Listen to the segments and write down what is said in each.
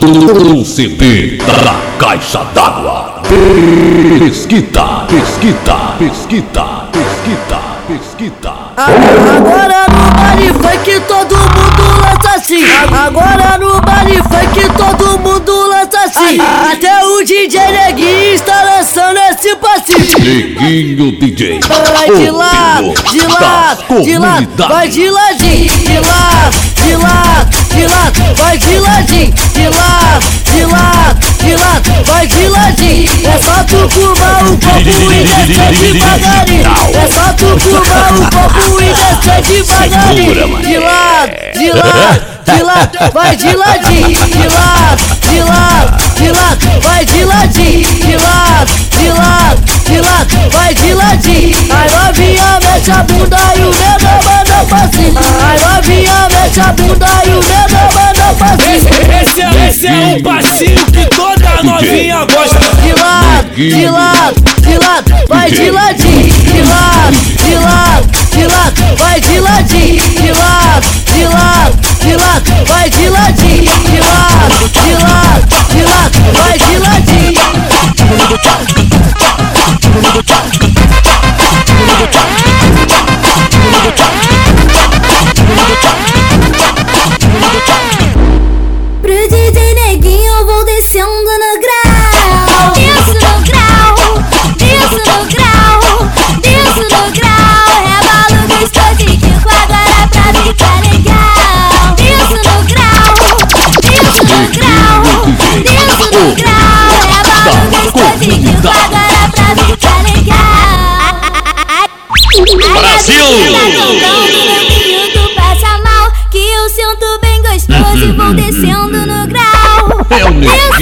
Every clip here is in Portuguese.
Do CD da Caixa d'Água. Pesquita, pesquita, pesquita, pesquita, pesquita. Agora no baile funk todo mundo lança assim. Agora no baile funk todo mundo lança assim. Até o DJ Neguinho está lançando esse passinho. Neguinho DJ. Vai de lado, de lado, de lado, vai de ladinho, de lado, de lado, de lado, vai de ladinho, de lado, de lado, de lado, vai de ladinho. É só tu fumar um copo e descer devagarinho. É só tu fumar um copo e descer devagarinho. De lado, de lado, de lado, vai de ladinho, de lado, de lado, de lado, vai de ladinho, de lado, de lado, de lado, vai de ladinho. Ai novinha mexe a bunda e o nego manda pra cima. Ai novinha mexe a bunda e o nego manda pra cima. Esse, é, esse é um passinho que toda novinha gosta. De lado, de lado, de lado, vai de ladinho, de lado, de lado, de lado, vai de ladinho, de lado, de lado, de lado, vai de ladinho, de lado, de lado, de lado, vai de ladinho.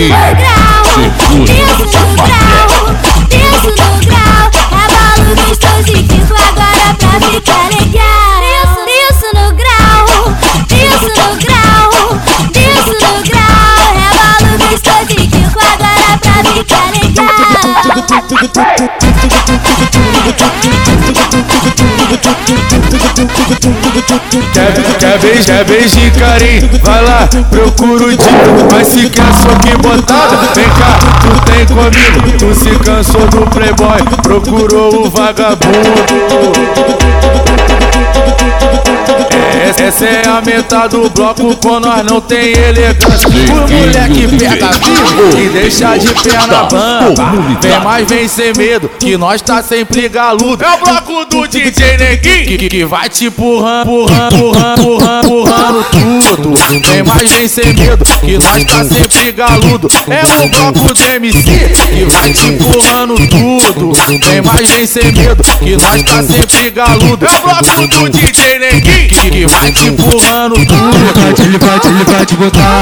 Desço neguinho. no grau Desço essa no grau. Desço no grau Rebalo gostoso e quinto agora pra ficar legal Desço, no grau Desço no grau. Desço no grau. Rebalo gostoso e quinto agora pra ficar legal Quer, quer beijo, quer beijo carinho, vai lá, procura o dia. Mas se quer só que botada, vem cá, tu tem comigo. Tu se cansou do playboy, procurou o vagabundo É, Essa é a metade do bloco quando nós não tem elegância Os moleque pega vivo e deixa de perna bamba Vem mais, vem sem medo, que nós tá sempre galudo É o bloco do DJ Neguinho que, que vai te empurrando, empurrando, empurrando, empurrando tudo Vem mais, vem sem medo, que nós tá sempre galudo É o bloco do MC que vai te empurrando tudo Vem mais, vem sem medo, que nós tá sempre galudo É o bloco do DJ Neguinho que, que vai te empurrando tudo Ele vai, ele vai te botar,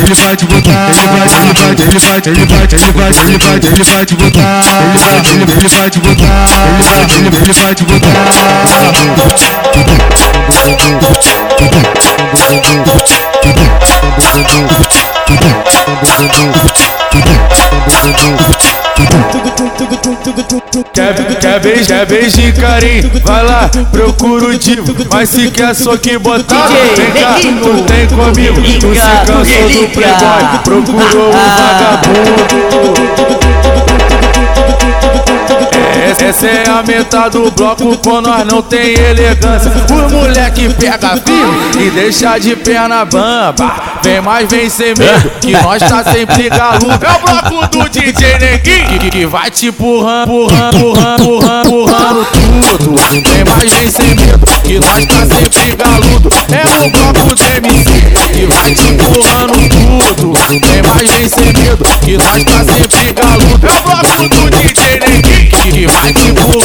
ele vai te botar, ele vai, ele vai, ele vai, ele vai, ele vai, ele vai, ele vai te botar, ele vai, ele, ele vai te botar, ele vai, ele, ele vai te Quer, quer beijo, quer beijo de carinho, vai lá, procura o divo. Mas se quer só que botar, vem cá, tu tem comigo. Tu se cansou do playboy, procurou o vagabundo É, Essa é a metade do bloco quando nós não tem elegância. Os moleque pega firme e deixa de perna bamba. Vem mais, vem sem medo, que nós tá sempre galudo. É o bloco do DJ Neguinho que, que vai te empurrando, empurrando, empurrando, empurrando tudo. Vem mais, vem sem medo, que nós tá sempre galudo Vem sem medo, que nós tá sempre galudo É o bloco do DJ Neguinho que, vai te tudo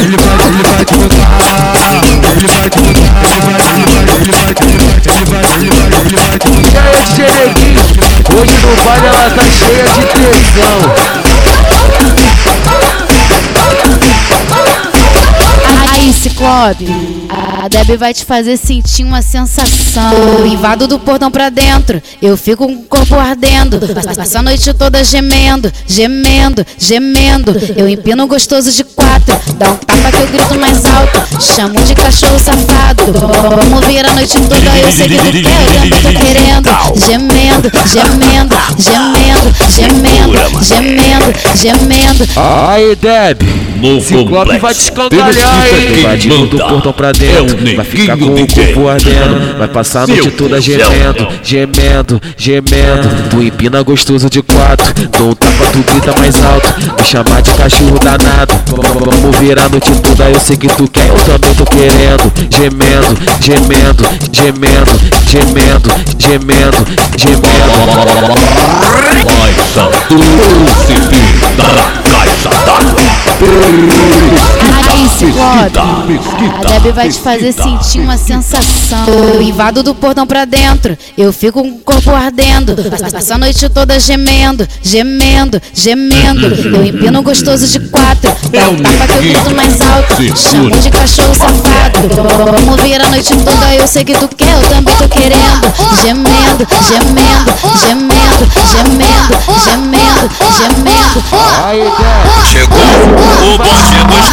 ele vai, ele vai te botar, ele vai te botar, ele vai, ele vai, ele vai, ele vai, ele vai, ele vai, ele vai te botar. E aí, DJ Neguinho, hoje no baile ela tá cheia de tesão. Aí, Cicobi, A Deb vai te fazer sentir uma sensação. Eu invado do portão pra dentro, eu fico com o corpo ardendo. Passa a noite toda gemendo, gemendo, gemendo. Eu empino gostoso de quatro, dá um tapa que eu grito mais alto. Chamo de cachorro safado. Vamos vir a noite toda, eu sei que tu quer, eu tô querendo. Gemendo, gemendo, gemendo, gemendo, gemendo, gemendo. Aí, Deb. No Ciclope complexo. vai te escangalhar, hein? de do portão pra É dentro. o vai ficar com o corpo ardendo. Vai passar a noite toda gemendo, gemendo, gemendo. Tu empina gostoso de quatro. Dou um tapa, tu grita mais alto. Me chamar de cachorro danado. Vamos virar a noite toda, eu sei que tu quer, eu também tô querendo. Gemendo, gemendo, gemendo, gemendo, gemendo, gemendo. Caixa do CD da Caixa d'Água. Ciclope. Mesquita, A Deb vai te fazer sentir uma sensação. Eu invado do portão pra dentro, eu fico com o corpo ardendo. Passa a noite toda gemendo, gemendo, gemendo. Eu empino gostoso de quatro, dá um tapa que eu grito mais alto. Chamo de cachorro safado. Vamos vir a noite toda, eu sei que tu quer, eu também tô querendo. Gemendo, gemendo, gemendo, gemendo, gemendo, gemendo. Chegou o bonde dos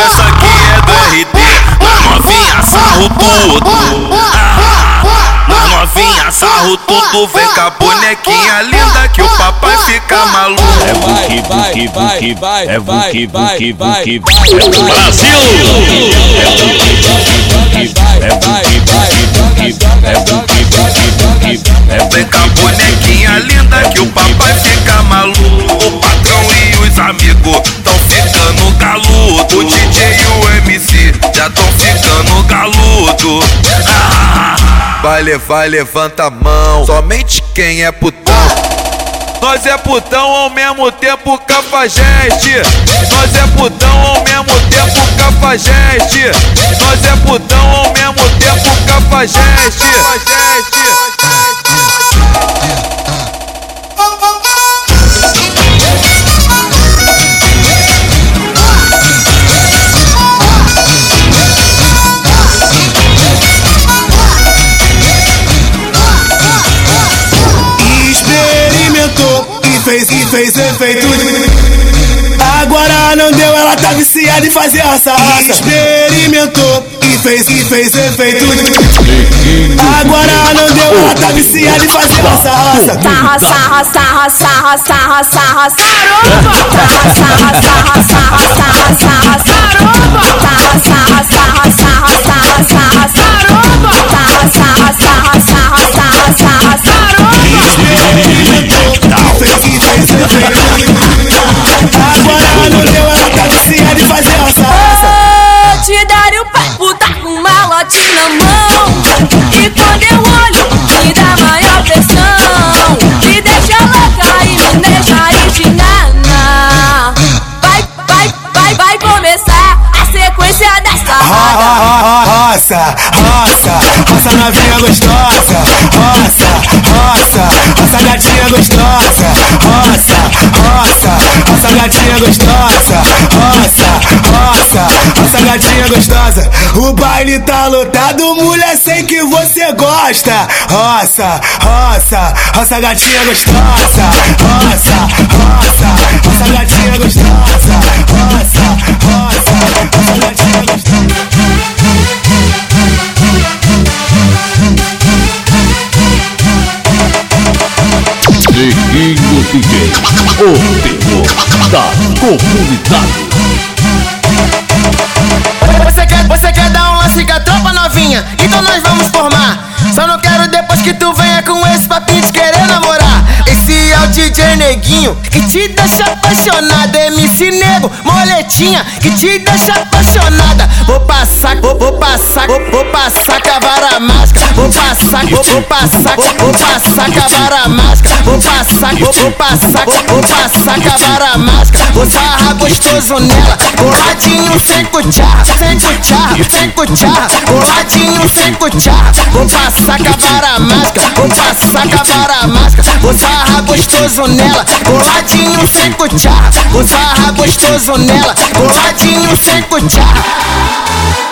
essa aqui é do RT. Na novinha sarro tudo. Ah, Na novinha sarro tudo, vem com a bonequinha linda que o papai fica maluco. É buque, buque, buque, é buque, buque, buque, Brasil! é buque, buque, é buque, buque, é Vem com a bonequinha linda que o papai fica maluco. O patrão e os amigos ficando galudo. O DJ e o MC já tão ficando galudo. Ah, vai levar, levanta a mão. Somente quem é putão. Nós é putão ao mesmo tempo cafajeste. Nós é putão ao mesmo tempo cafajeste. Nós é putão ao mesmo tempo cafajeste. Fez efeito. Agora não deu, ela tá viciada em fazer raça, raça. Experimentou e fez e fez efeito. Agora não deu, ela tá viciada em fazer raça, raça. Sarra, sarra, sarra, sarra, sarra, sarra, saromba. Sarra, sarra, sarra, sarra, sarra, sarra, saromba. Sarra, sarra, sarra, sarra, Roça, roça, roça novinha gostosa. Roça, roça, roça gatinha gostosa. Roça, roça, roça gatinha gostosa. Roça, roça, roça gatinha gostosa. O baile tá lotado, mulher, sei que você gosta. Roça, roça, roça gatinha gostosa. Roça, roça, roça gatinha gostosa. Roça, roça, roça gatinha gostosa. Neguinho DJ, o terror da comunidade. Você quer, você quer dar um lance com a tropa novinha? Então nós vamos formar. Só não quero depois que tu venha com esse papinho de querer DJ Neguinho que te deixa apaixonada. MC Nego, moletinha que te deixa apaixonada. Vou passar, vou, vou passar, vou, vou passar com a vara mágica. Vou passar, vou, vou passar, vou passar com a vara mágica. Vou passar, vou, vou passar, vou passar com a vara mágica. Vou sarrar gostoso nela, coladinho sem cuchara, sem cuchara, sem cuchara, coladinho sem cuchara. Vou passar com a vara mágica, vou passar com a vara mágica. Vou sarrar gostoso nela, coladinho sem cuchara. Vou sarrar gostoso nela, coladinho sem cuchara.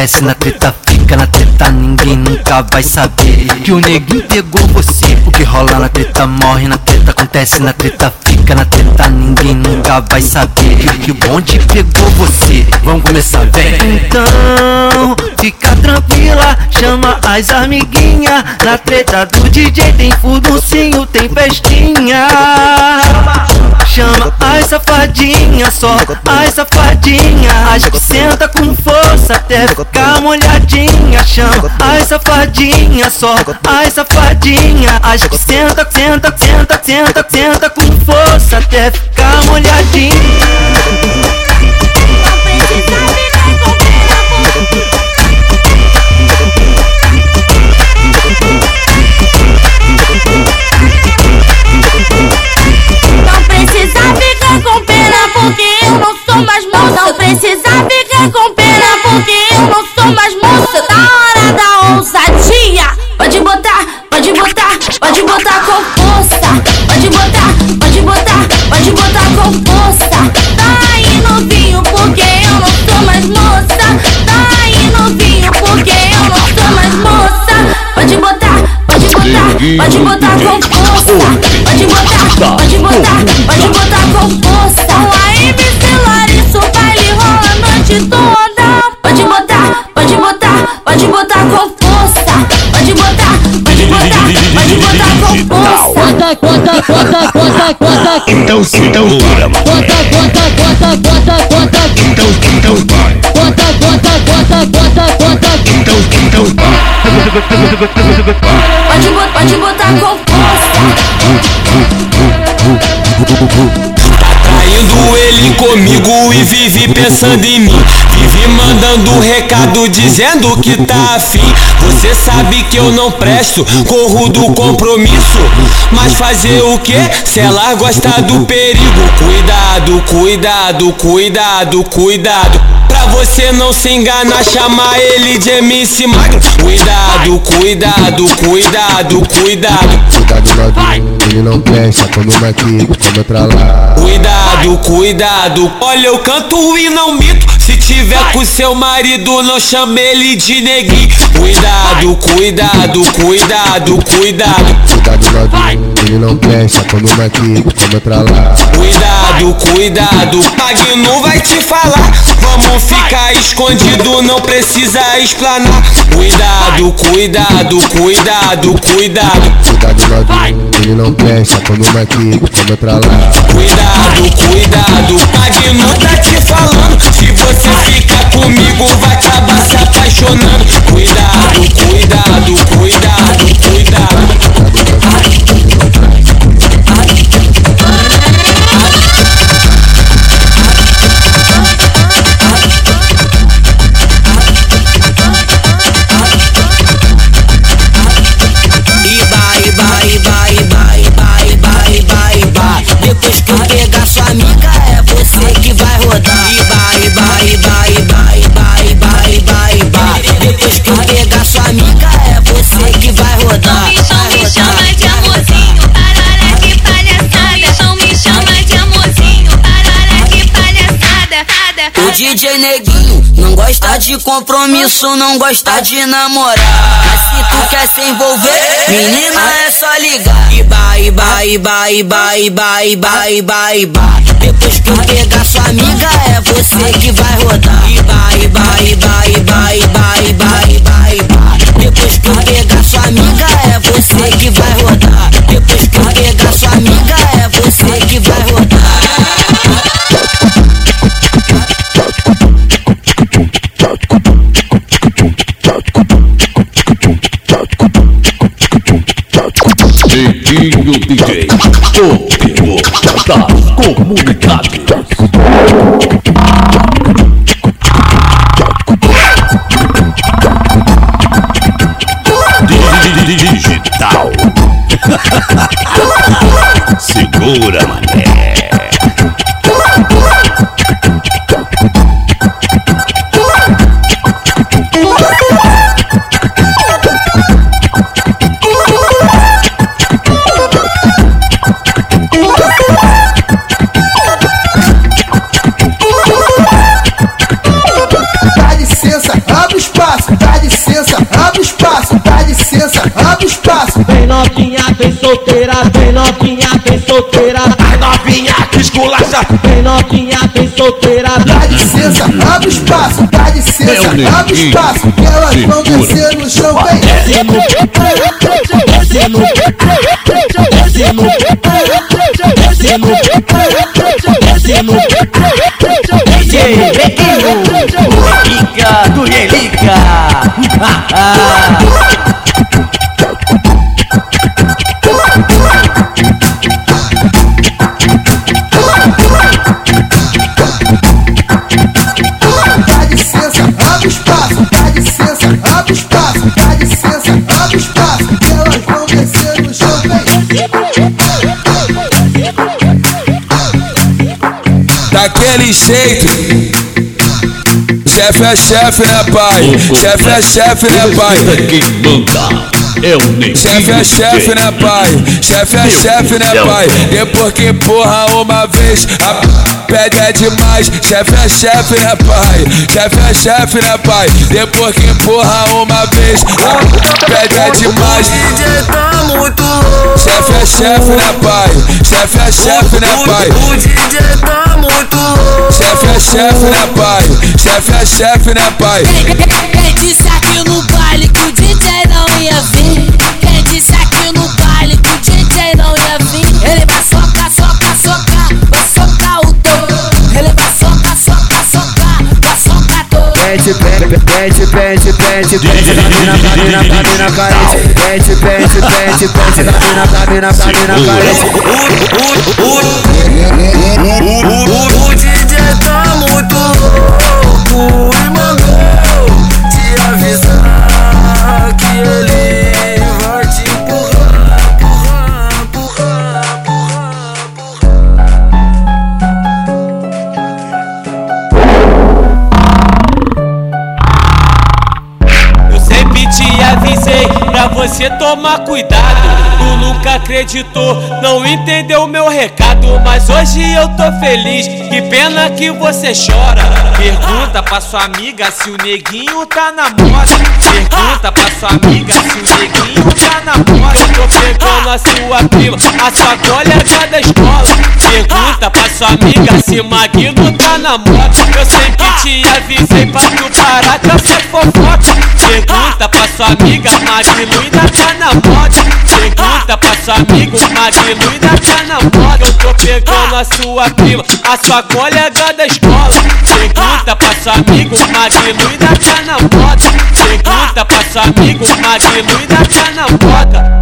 Acontece na treta fica na treta, ninguém nunca vai saber que o neguinho pegou você. O que rola na treta morre na treta, acontece na treta fica na treta, ninguém nunca vai saber que o bonde pegou você. Vamos começar, vem. Então, fica tranquila, chama as amiguinhas. Na treta do DJ tem furduncinho, tem festinha. Chama as safadinhas, só as safadinhas. As que senta com força até ficar molhadinha. Chama as safadinhas, só as safadinhas. As que senta, senta, senta, senta, senta com força até ficar molhadinha. Conta, conta. Então segura, mano. Conta, conta, conta, conta, conta. Então, então vai. Conta, conta, conta, conta, conta. Então, então vai. Pode botar, pode botar com força. Ele comigo e vive pensando em mim. Vive mandando recado dizendo que tá afim. Você sabe que eu não presto, corro do compromisso. Mas fazer o que? Se ela gosta do perigo. Cuidado, cuidado, cuidado, cuidado. Pra você não se enganar, chamar ele de MC Magro. Cuidado, cuidado, cuidado, cuidado. Cuidado novinho, ele não presta, come uma aqui, come pra lá. Cuidado, cuidado. Olha, eu canto e não mito. Se tiver com seu marido, não chame ele de neguinho. Cuidado, cuidado, cuidado, cuidado. Cuidado novinho, ele não presta, uma aqui, come pra lá. Cuidado, cuidado. Magno vai te falar. Vamos ficar escondido, não precisa explanar. Cuidado, cuidado, cuidado, cuidado. Cuidado novinho, ele não presta, uma aqui, come pra lá. Cuidado, cuidado, Magno tá te falando. Se você ficar comigo, vai acabar se apaixonando. Cuidado, cuidado, cuidado. Que pegar sua amiga, é você que vai rodar. Então me chama de amorzinho, para olha que palhaçada. Então me chama de amorzinho, para olha que palhaçada. O DJ Neguinho não gosta de compromisso, não gosta de namorar. Mas se tu quer se envolver, menina é só ligar. Iba, iba, iba, iba, iba, iba, iba, iba. Depois que eu pegar sua amiga, é você que vai rodar. Iba, iba, iba, iba, iba, iba, iba, iba. Depois que eu pegar sua amiga, é você que vai rodar. Depois que eu pegar sua amiga, é você que vai rodar. Neguinho DJ. O comunidades. Digital. Segura, mané. Vem novinha, vem solteira, vem novinha, vem solteira. Vai novinha que esculacha. Vem novinha, vem solteira. Dá licença, abre espaço, dá licença, abre espaço. Que elas vão descer no chão, vem. Desce no desce no desce no desce no desce no DJ Liga do Relica. Daquele jeito. Chefe é chefe, né, pai? Chefe é chefe, né, pai? Quem manda é o Chefe é chefe, né, pai? Chefe é chefe, né, pai? Depois que empurra uma vez, a pede é demais. Chefe é chefe, né, pai? Chefe é chefe, né, pai? Depois que empurra uma vez, a pede é demais. DJ tá muito louco. Chefe é chefe, né, pai? Chefe é chefe, né, pai? O DJ tá muito louco. Chefe é chefe, né, pai? Chefe é chefe, né, pai? Quem disse aqui no baile que o DJ não ia vir? Quem disse aqui no baile que o DJ não ia vir? Ele vai socar, socar, socar, vai socar o touro. Ele vai socar, socar, socar, vai socar todo. Pente, pente, pente, pente, pente, pente, da mina, da mina, da mina carente. Pente, pente, pente, pente, da mina, da mina, da mina carente. O DJ tá muito louco e mandou empurrar, empurrar, empurrar, empurrar. Eu sempre te avisei pra você tomar cuidado. Acreditou, não entendeu o meu recado. Mas hoje eu tô feliz, que pena que você chora. Pergunta pra sua amiga se o neguinho tá na moda. Pergunta pra sua amiga se o neguinho tá na moda. Tô pegando a sua prima, a sua colega da escola. Pergunta pra sua amiga se Maguilo tá na moda. Eu sempre te avisei pra tu parar com essa fofoca. Pergunta pra sua amiga, Maguilo ainda tá na moda. Pergunta pra sua amiga, Maguilo ainda tá na moda. Eu tô pegando a sua prima, a sua colega da escola. Pergunta pra sua amiga, Maguilo ainda tá na moda. Pergunta pra sua amiga, Maguilo ainda tá na moda.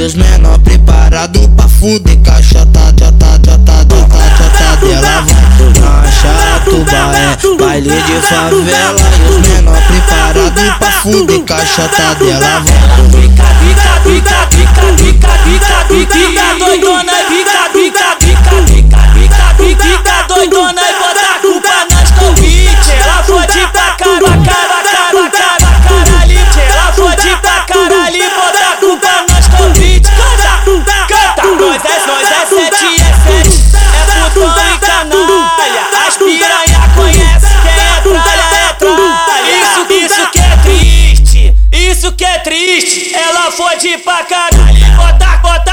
E os menor preparado pra fuder Cachota, jota, jota, jota, jota dela vai Na chato, baé, baile de favela e os menor preparado pra fuder Cachota dela vai Fica, fica, fica, fica, fica, fica, fica, fica doidona e fica, triste. Ela fode pra caralho, bota, bota,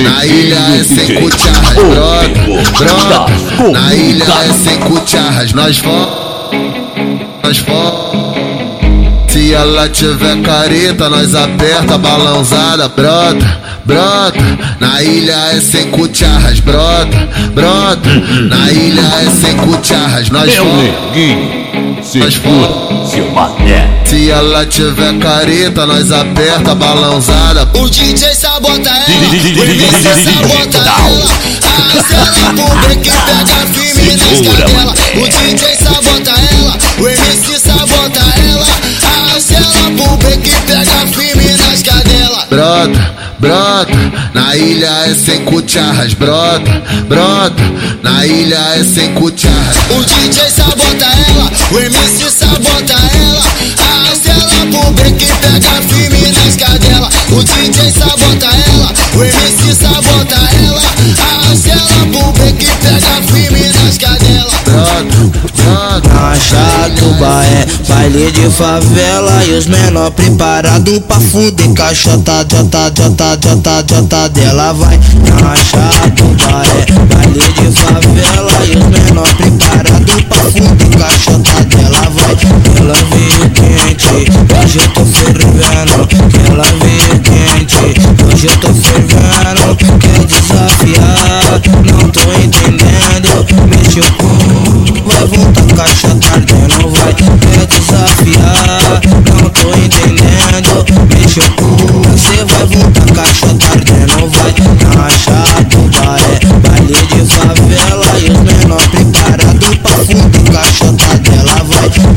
na ilha é sem cucharras, brota, brota, na ilha é sem cucharras, nós vamos, nós vamos. Se Se ela tiver careta, nós aperta a balãozada, brota, brota. Na ilha é sem cucharras, brota, brota. Na ilha é sem cucharras, nós Meu vamos. neguinho, Nós mané. Se ela tiver careta, nós aperta a balãozada. O DJ sabota ela, o MC sabota ela. Acela pro break, pega firme nas Segura, cadelas. O DJ sabota ela, o MC sabota ela. Acela pro break, pega firme nas cadelas. Brota, brota, na ilha é sem cucharras, brota, brota, na ilha é sem cucharras. O DJ sabota ela, o MC sabota ela. Acela pro break, pega firme nas cadelas. O DJ sabota ela, o MC sabota ela. Acela pro break, pega firme Baé, baile de favela e os menor preparado pra fuder caixota, jota, jota, jota, jota dela vai. Marcha do Baé, baile de favela e os menor preparado pra fuder caixota dela vai. Ela veio quente, hoje eu tô fervendo. Ela veio quente, hoje eu tô fervendo. Quer desafiar, não tô entendendo. Com, vai voltar caixa ardendo, vai. Quer desafiar, não tô entendendo. Mexeu com, você vai voltar caixa ardendo, vai. Caixa do baé, baile de favela e os menor preparado pra fuder caixota dela, vai.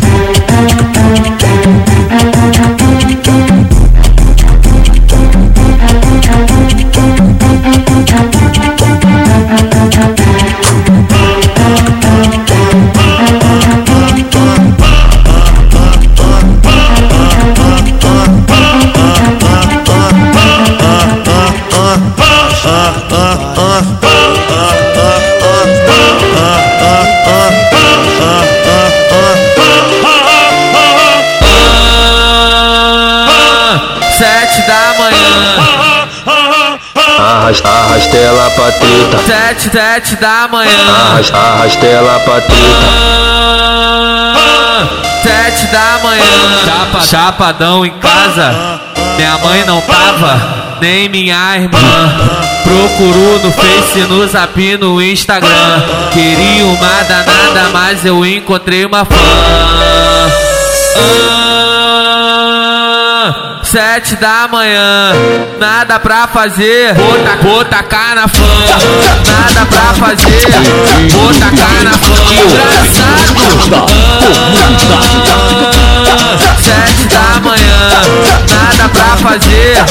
Arrasta, arrasta ela pra treta. sete, sete da manhã. Arrasta, arrasta ela pra treta. Sete da manhã, Chapa, chapadão em casa. Minha mãe não tava, nem minha irmã. Procurou no Face, no Zap, no Instagram. Queria uma danada, mas eu encontrei uma fã. Ah, Sete da manhã, nada pra fazer, vou, ta vou tacar na fã. Nada pra fazer, vou tacar na fã. Engraçado. Ah, Sete da manhã, nada pra fazer,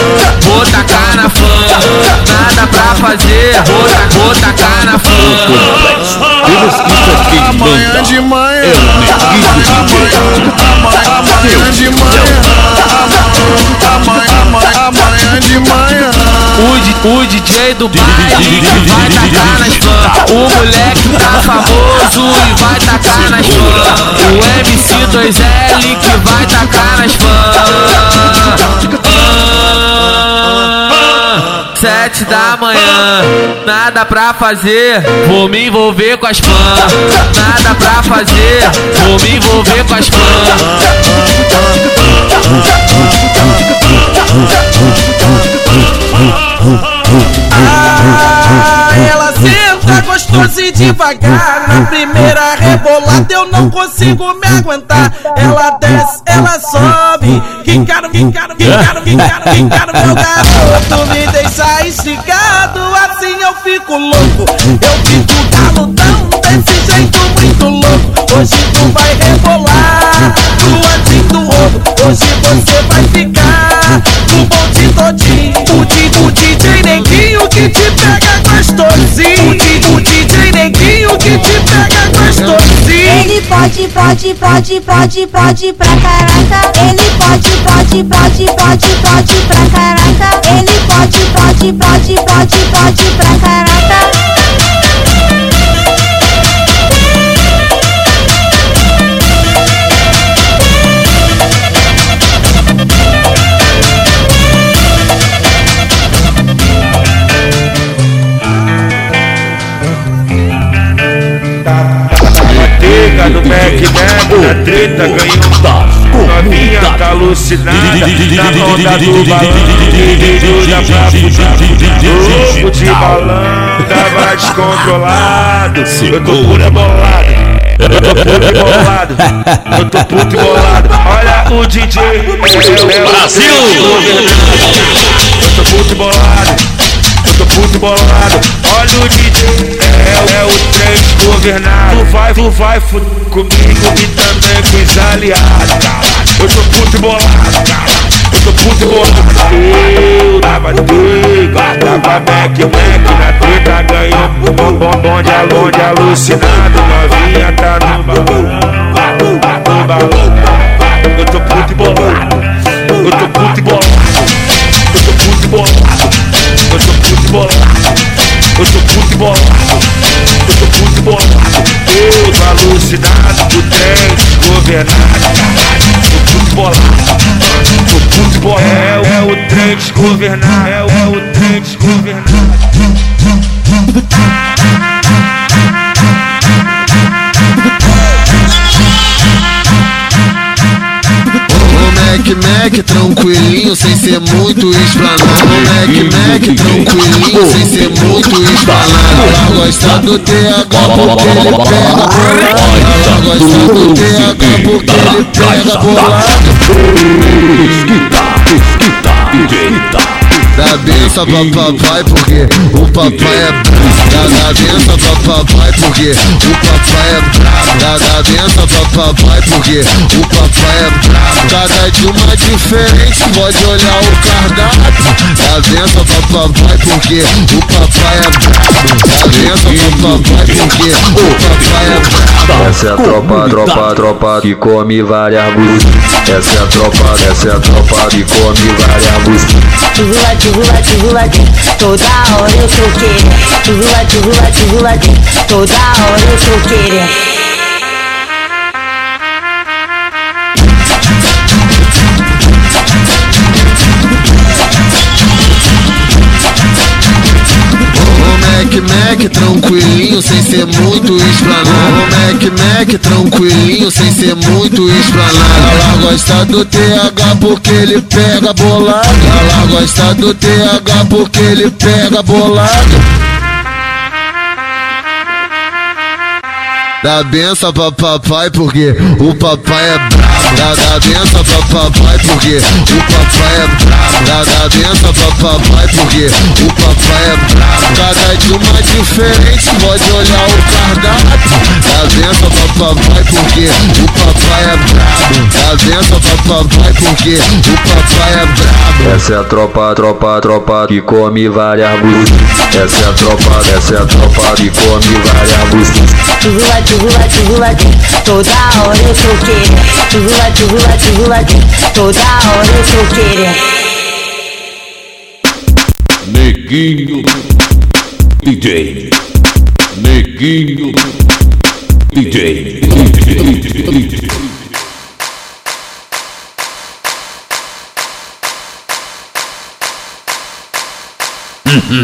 vou tacar na fã. Nada pra fazer, vou, ta vou tacar na fã. Pelos que quem manda de manhã, é o neguinho amanhã de manhã, amanhã, de manhã. O, DJ do baile vai tacar nas fãs O moleque tá famoso e vai tacar nas fãs O MC2L que vai tacar nas fãs. Sete da manhã, nada pra fazer, vou me envolver com as fãs. Nada pra fazer, vou me envolver com as fãs. Ah, ela senta gostoso e devagar. Na primeira rebolada eu não consigo me aguentar. Ela desce, ela sobe. Quero, que quero, que quero, meu garoto. Me deixa instigado, assim eu fico louco. Eu fico galudão desse jeito muito louco. Hoje tu vai rebolar do antigo do. Hoje você vai ficar pode, pode, pode, pode, pode pra caraca. Ele pode, pode, pode, pode, pode pra caraca. Ele pode, pode, pode, pode, pode pra caraca. Mac, né? Da ganhou. Novinha tá alucinada Na ponta do balão Dividiu pra fuder Louco de balanga Vai descontrolado Eu tô pura bolado eu tô puto e bolado, eu tô puto e bolado. Olha o DJ, é, é Brasil! Eu tô puto e bolado, tô puto bolado. Olha o DJ, é, é o trem desgovernado. Tu vai, tu vai fuder comigo e também com os aliados. Eu tô puto bolado, eu tô puto bolado. Eu tava doido, tava Mac, Mac na treta ganhou. Bom, bom, bonde, bonde alucinado, novinha tá no balão. No balão. Eu tô puto bolado, eu tô puto bolado. Eu tô puto bolado, eu tô puto e. Eu tô puto e eu tô puto e bolado. Eu alucinado, o trem desgovernado. Tô puto e bolado, tô puto e. É, é o trem desgovernado, é, é o trem desgovernado. Mac tranquilinho, sem ser muito explanado. Mac Mac tranquilinho, sem ser muito explanado. Ela gosta do TH porque ele pega. Ela gosta do TH porque ele pega bolado. Dá benção pra papai porque o papai é brabo. Dá, benção pra papai porque o papai é brabo. Dá, benção pra papai porque o papai é brabo. Cada de uma diferente, pode olhar o cardápio. Dá benção pra papai porque o papai é brabo. Dá benção pra papai porque o papai é brabo. Essa é a tropa, tropa, tropa que come várias buzis. Essa é a tropa, essa é a tropa que come várias Tuzula, tuzula, tuzula, toda hora eu sou querer. Tuzula, tuzula, tuzula, toda hora eu sou querer. Mac tranquilinho, sem ser muito explanado. Mac Mac tranquilinho, sem ser muito explanado. Ela gosta do TH porque ele pega bolado. Ela gosta do TH porque ele pega bolado. Dá benção pra papai porque o papai é brabo. Dá, dá benção pra papai porque o papai é brabo. Dá, dá benção pra papai porque o papai é brabo. Cada de uma diferente, pode olhar o cardápio. Dá benção pra papai porque o papai é brabo. Dá benção pra papai porque o papai é brabo. Essa é a tropa, tropa, tropa que come várias buzis. Essa é a tropa, essa é a tropa que come várias buzis. Tuzula, tuzula, tuzula, toda hora eu sou querer. Tuzula, tuzula, tuzula, toda hora eu sou querer. Neguinho DJ. Neguinho DJ.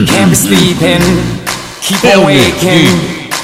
Can't be sleeping, keep on waking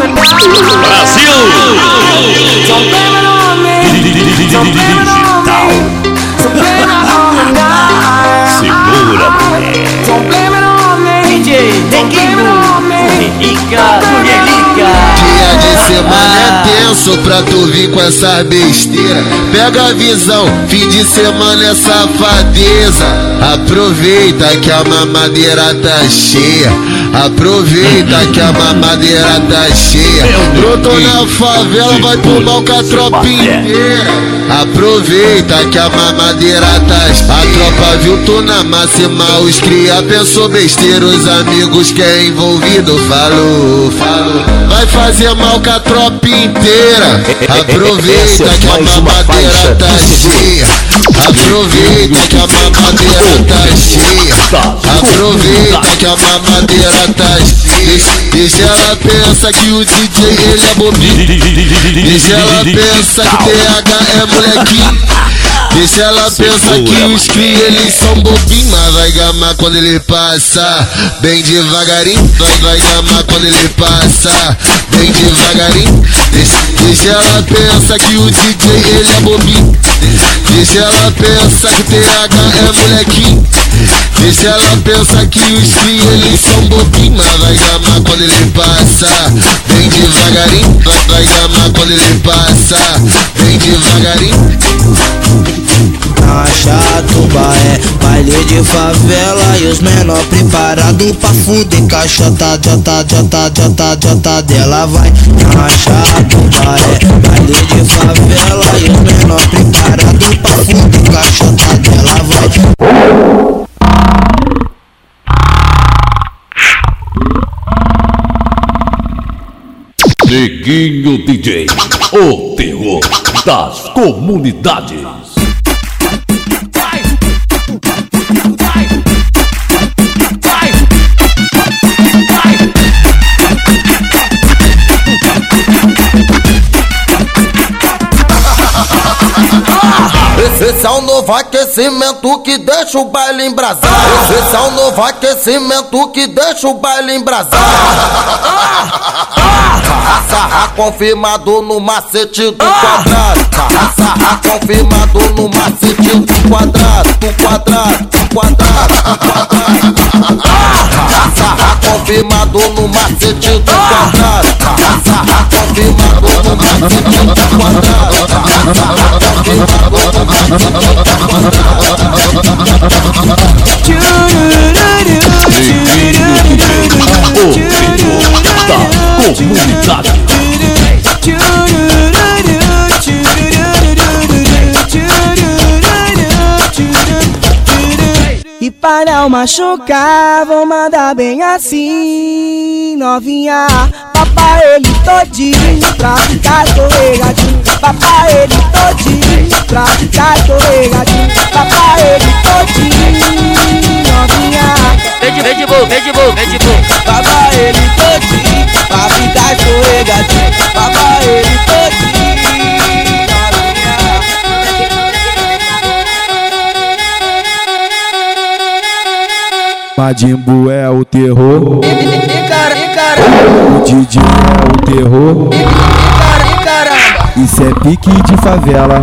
Brasil! Don't blame it on me. Night. Segura, me. DJ Don't blame it semana é tenso pra tu vir com essa besteira. Pega a visão, fim de semana é safadeza. Aproveita que a mamadeira tá cheia. Aproveita que a mamadeira tá cheia. Brotou na favela, vai tomar com a tropa inteira. Aproveita que a mamadeira tá cheia. A tropa viu tu na máxima, os cria pensou besteira. Os amigos que é envolvido falou, falou. Vai fazer mal com a tropa inteira. aproveita que a mamadeira tá cheia. Aproveita que a mamadeira tá cheia. Aproveita que a mamadeira tá cheia. Deixa ela pensa que o DJ ele é bobinho. Deixa ela pensa que TH é molequinho. Deixa ela pensar que os cri eles são bobinhos Mas vai gamar quando ele passa Bem devagarinho Vai, vai gamar quando ele passa Bem devagarinho Deixa, deixa ela pensar que o DJ ele é bobinho. Deixa ela pensar que TH é molequinho. Deixa ela pensar que os cri eles são bobinhos Mas vai gamar quando ele passa. Bem devagarinho Vai, vai gamar quando ele passa. Bem devagarinho Na Chatuba é baile de favela E os menor preparado pra fuder. Caixota, jota, jota, jota, jota dela vai. Na Chatuba é baile de favela E os menor preparado pra fuder. Caixota dela vai. Neguinho DJ, o terror das comunidades. Novo aquecimento que deixa o baile embrasar. Esse é o novo aquecimento que deixa o baile embrasar. Sarra confirmado no macete do quadrado. Sarra confirmado no macete do quadrado. Do quadrado, do quadrado, do quadrado. Sarra confirmado no macete do quadrado. Sarra confirmado no macete do quadrado. Sarra confirmado no O terror da comunidade. E para não machucar, vou mandar bem assim, novinha. Papai ele todinho pra ficar escorregadinho. Papai ele todinho pra ficar escorregadinho. Papai ele todinho, novinha. Vem de, vem de boa, vem de boa, vem de boa. Papai ele todinho pra ficar escorregadinho. Papai ele todinho, Madimbu é o terror. O DJ é o terror. Isso é pique de favela.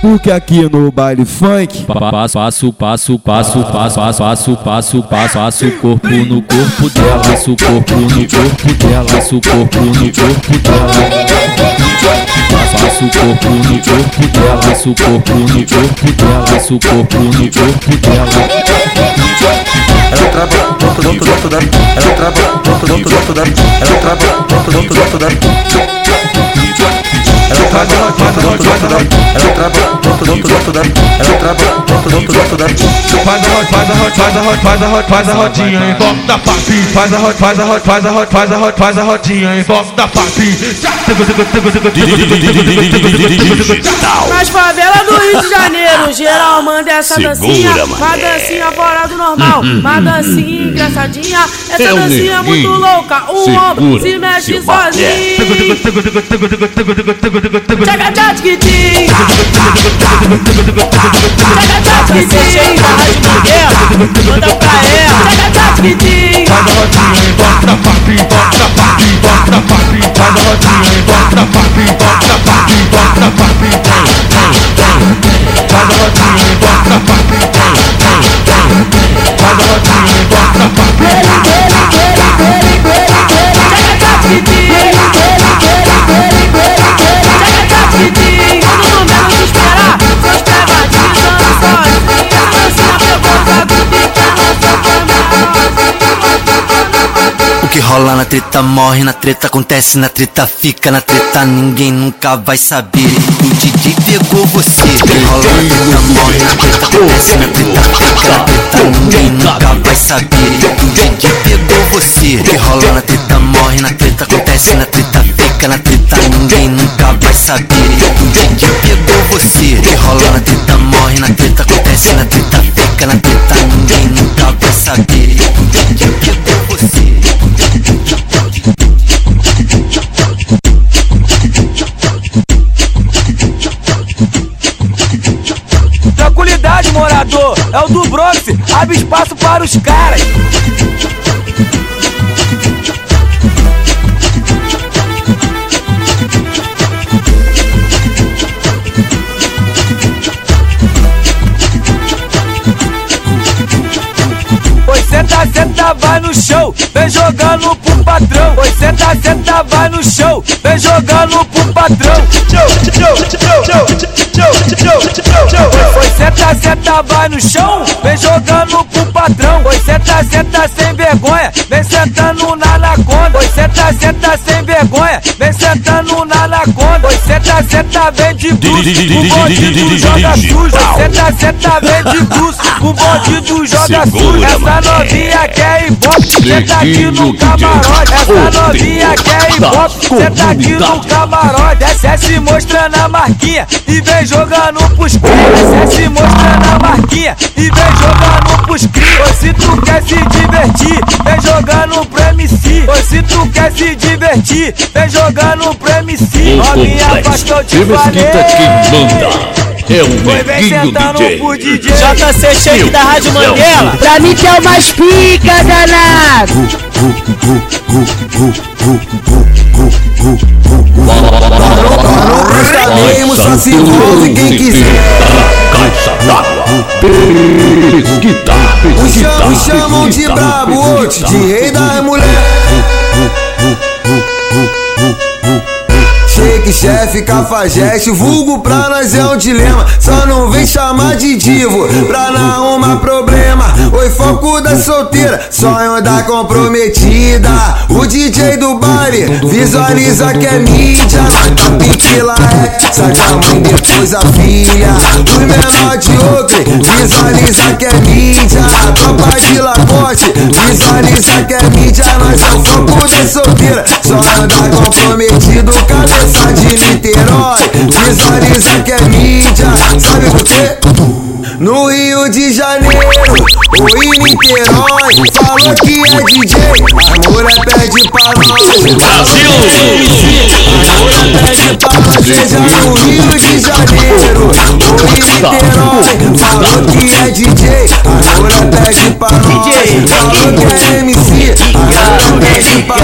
Porque aqui no baile funk Passo, passo, passo, passo, passo, passo, passo, passo, passo, corpo no corpo dela, passo corpo no corpo dela, passo corpo no corpo dela. Passo o corpo no corpo dela, passo o corpo no corpo dela, passo o corpo no corpo dela. Ela trava dentro dentro dentro da Ela trava dentro dentro dentro da Ela trava dentro dentro dentro da Ela trava dentro dentro dentro da Ela trava dentro dentro dentro da Ela trava dentro dentro dentro da Faz a roda, faz a roda, faz a roda, faz a roda, faz a rodinha em volta da papi. Faz a roda, faz a roda, faz a roda, faz a roda, faz a rodinha em volta da papi. Nas favelas do Rio de Janeiro, geral manda essa dancinha. Uma dancinha fora do normal. Hum, hum, Uma hum, dancinha engraçadinha. Essa É dancinha é muito louca. O ombro se mexe sozinho. Manda pra ela Manda rodinha, bota papi, bota papi, bota papi Manda rodinha, bota papi, bota papi, bota papi Manda rodinha que rola na treta morre, na treta acontece, na treta fica, na treta ninguém nunca vai saber. O DJ pegou você. Que rola na treta morre, na treta acontece, na treta fica, na treta ninguém nunca vai saber. O DJ pegou você. Que rola na treta morre, na treta acontece, na treta fica, na treta, ninguém nunca vai saber. O DJ pegou você. Que rola na treta, morre na treta, acontece na treta, fica na treta, ninguém nunca vai saber. O DJ pegou você. Tranquilidade, morador, é o do Bronx, abre espaço para os caras. Senta, senta, vai no show, vem jogando pro patrão. Oi, senta, senta, vai no show, vem jogando pro patrão. Oi, senta, senta, vai no chão, vem jogando pro patrão. Oi, senta, senta, sem vergonha, vem sentando na anaconda. Oi, senta, senta, sem vergonha, vem sentando na anaconda. Oi, senta, senta, vem de bruxo, o bandido joga sujo. Oi, senta, senta, vem de bruxo, o bandido joga sujo. Essa novinha quer ibope, senta aqui no camarote. Essa novinha quer ibope, senta aqui no camarote. Desce mostrando a marquinha e vem jogando pros cria. Desce mostrando a marquinha e vem jogando pros cria. Ou se tu quer se divertir, vem jogando pro MC. Ou se tu quer se divertir, vem jogando pro MC. Novinha, faz que eu te falei. É o Foi vem neguinho sentando pro DJ. JC Shake da Rádio Mandela. Pra mim que é o mais pica, danado. Só se envolve quem quiser. Caixa d'água. Pesquita. Chamam, uns chamam de brabo, de rei das mulheres. Shake, chefe, cafajeste, vulgo pra nós é um dilema. Só não vem chamar de divo pra não arrumar problema. Oi, foco da solteira, sonho da comprometida. O DJ do baile visualiza que é mídia. A piquila é, saca a mãe, depois a filha. Os menor de outro visualiza que é mídia. A tropa de lacote visualiza que é mídia. Nós é o foco da solteira, da comprometido. Cabeça de Niterói, visualiza que é mídia. Sabe por quê? No Rio de Janeiro, ou em Niterói, falou que é DJ, a mulher pede pra nós. Brasil! A mulher pede pra nós, seja no Rio de Janeiro, ou em Niterói, falou que é DJ, a mulher pede pra nós. Falou que é MC, a mulher pede pra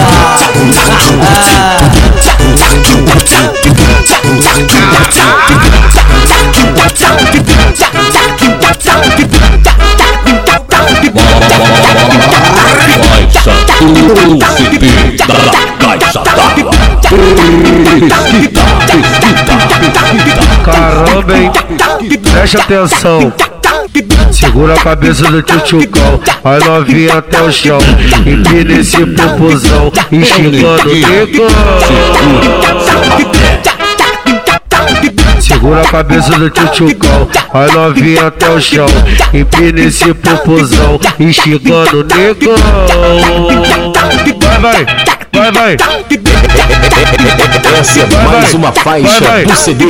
Caixa Caramba, hein? Preste atenção. Segura a cabeça do tchutchucão, a novinha até o chão. Empina esse popozão, enxergando o negão. Segura a cabeça do tchutchucão, a novinha até o chão. Empina esse popozão, enxergando o negão. Vai, vai, vai, vai. Essa é mais uma faixa Vai, vai. do CD.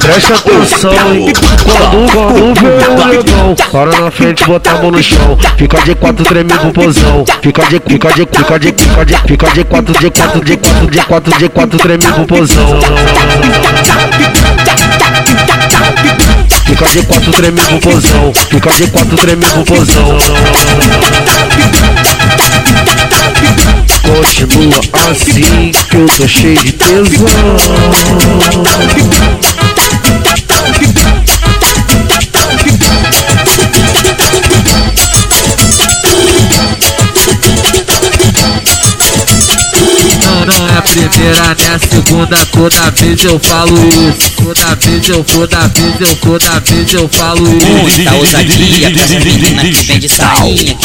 Presta atenção? Quando, quando vê o negão Para na frente, bota a mão no chão Fica de quatro, treme pro pozão Fica de, fica de, fica de, fica de, fica de quatro, de quatro, de quatro, de quatro, de quatro, treme pro pozão Fica de quatro, treme pro pozão Fica de quatro, treme pro pozão Continua assim que eu tô cheio de tesão primeira, nem a segunda, toda vez eu falo isso. Toda vez eu for da vez, eu for da vez, eu falo isso. Muita ousadia pra essas meninas que vem de sainha.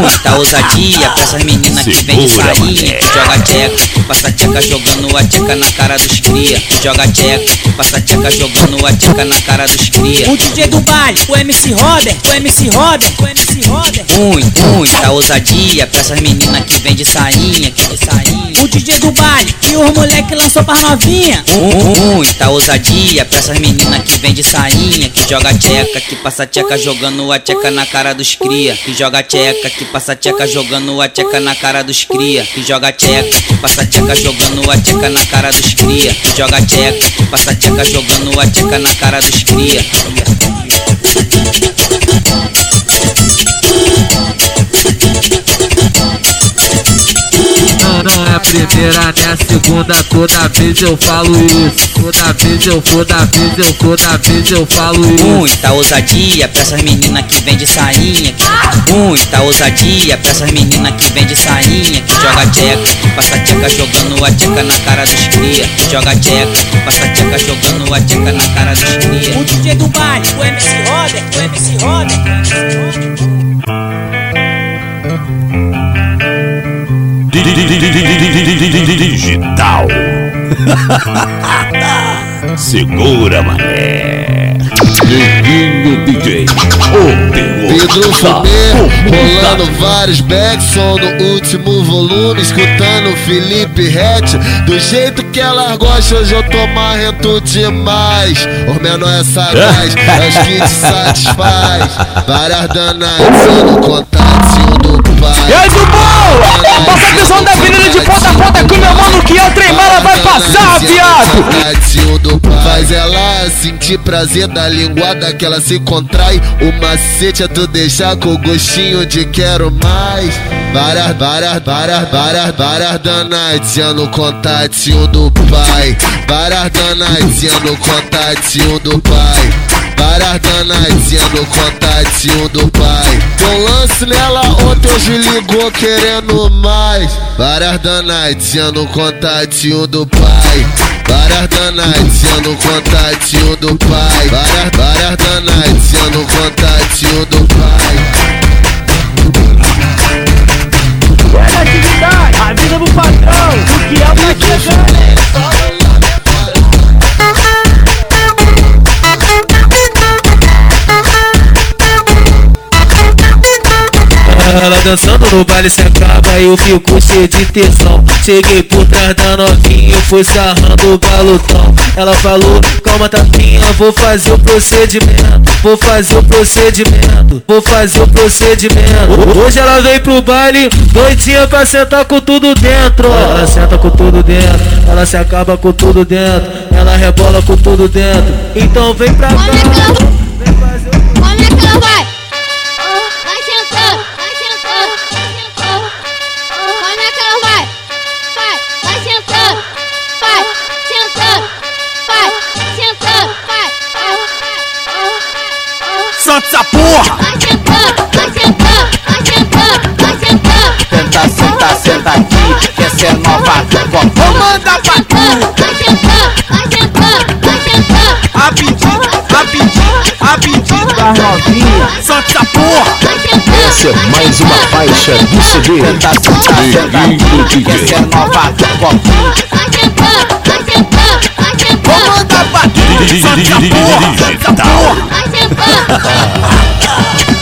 Muita ousadia pra essas meninas que vem de sainha. Que joga tcheca, passa tcheca jogando a tcheca na cara dos cria. Que joga tcheca, passa tcheca jogando a tcheca na cara dos cria. O DJ do baile, o MC Robert, o MC Robert, o MC Robert. Muito, muita ousadia pra essas meninas que vem de sainha, que de sainha. O DJ do baile e os moleque lançou pras novinha. Muita ousadia pra essas meninas que vem de sainha, que joga tcheca, que passa tcheca jogando a tcheca na cara dos cria. Que joga tcheca, que passa tcheca jogando a tcheca na cara dos cria. Que joga tcheca, que passa tcheca jogando a tcheca na cara dos cria. Que joga tcheca, que passa tcheca jogando a tcheca na cara dos cria. É a primeira, nem a segunda, toda vez eu falo isso. Toda vez eu for da vez, eu toda vez eu falo isso. Muita ousadia pra essas meninas que vem de sainha. que- Muita ousadia pra essas meninas que vem de sainha. Que joga tcheca, que passa tcheca jogando a tcheca na cara dos cria. Que joga tcheca, que passa tcheca jogando a tcheca na cara dos cria. O DJ do baile, o MC Robert, o MC Robert. Digital. Segura, mané. Neguinho DJ. Pedro Fumê, rolando vários backs, som no último volume, escutando Felipe Rett, do jeito que elas gostam, hoje eu tô marrento demais. Os menor é sagaz, é os que te satisfaz. Várias danadas no contatinho do pai. E aí, do de ponta a ponta o meu mano que é o trem bala vai passar, viado! Contatinho do pai. Faz ela sentir prazer da linguada que ela se contrai. O macete é tu deixar com gostinho de quero mais. Várias, várias, várias, várias, várias danadinhas no contatinho do pai. Várias danadinhas no contatinho do pai. Várias danadinhas no contatinho do pai. Deu lance nela ontem, hoje ligou querendo mais. Várias danadinhas no contatinho do pai. Várias danadinhas no contatinho do pai. Várias, várias danadinhas no contatinho do pai. A atividade, a vida do patrão, o que é vai chegando. Ela dançando no baile se acaba e eu fico cheio de tesão. Cheguei por trás da novinha, fui sarrando o galotão Ela falou, calma tapinha, vou fazer o procedimento Vou fazer o procedimento, vou fazer o procedimento. Hoje ela vem pro baile, doidinha pra sentar com tudo dentro. Ela senta com tudo dentro, ela se acaba com tudo dentro Ela rebola com tudo dentro, então vem pra cá Essa é mais uma faixa do CD. Senta, senta, senta aqui, que essa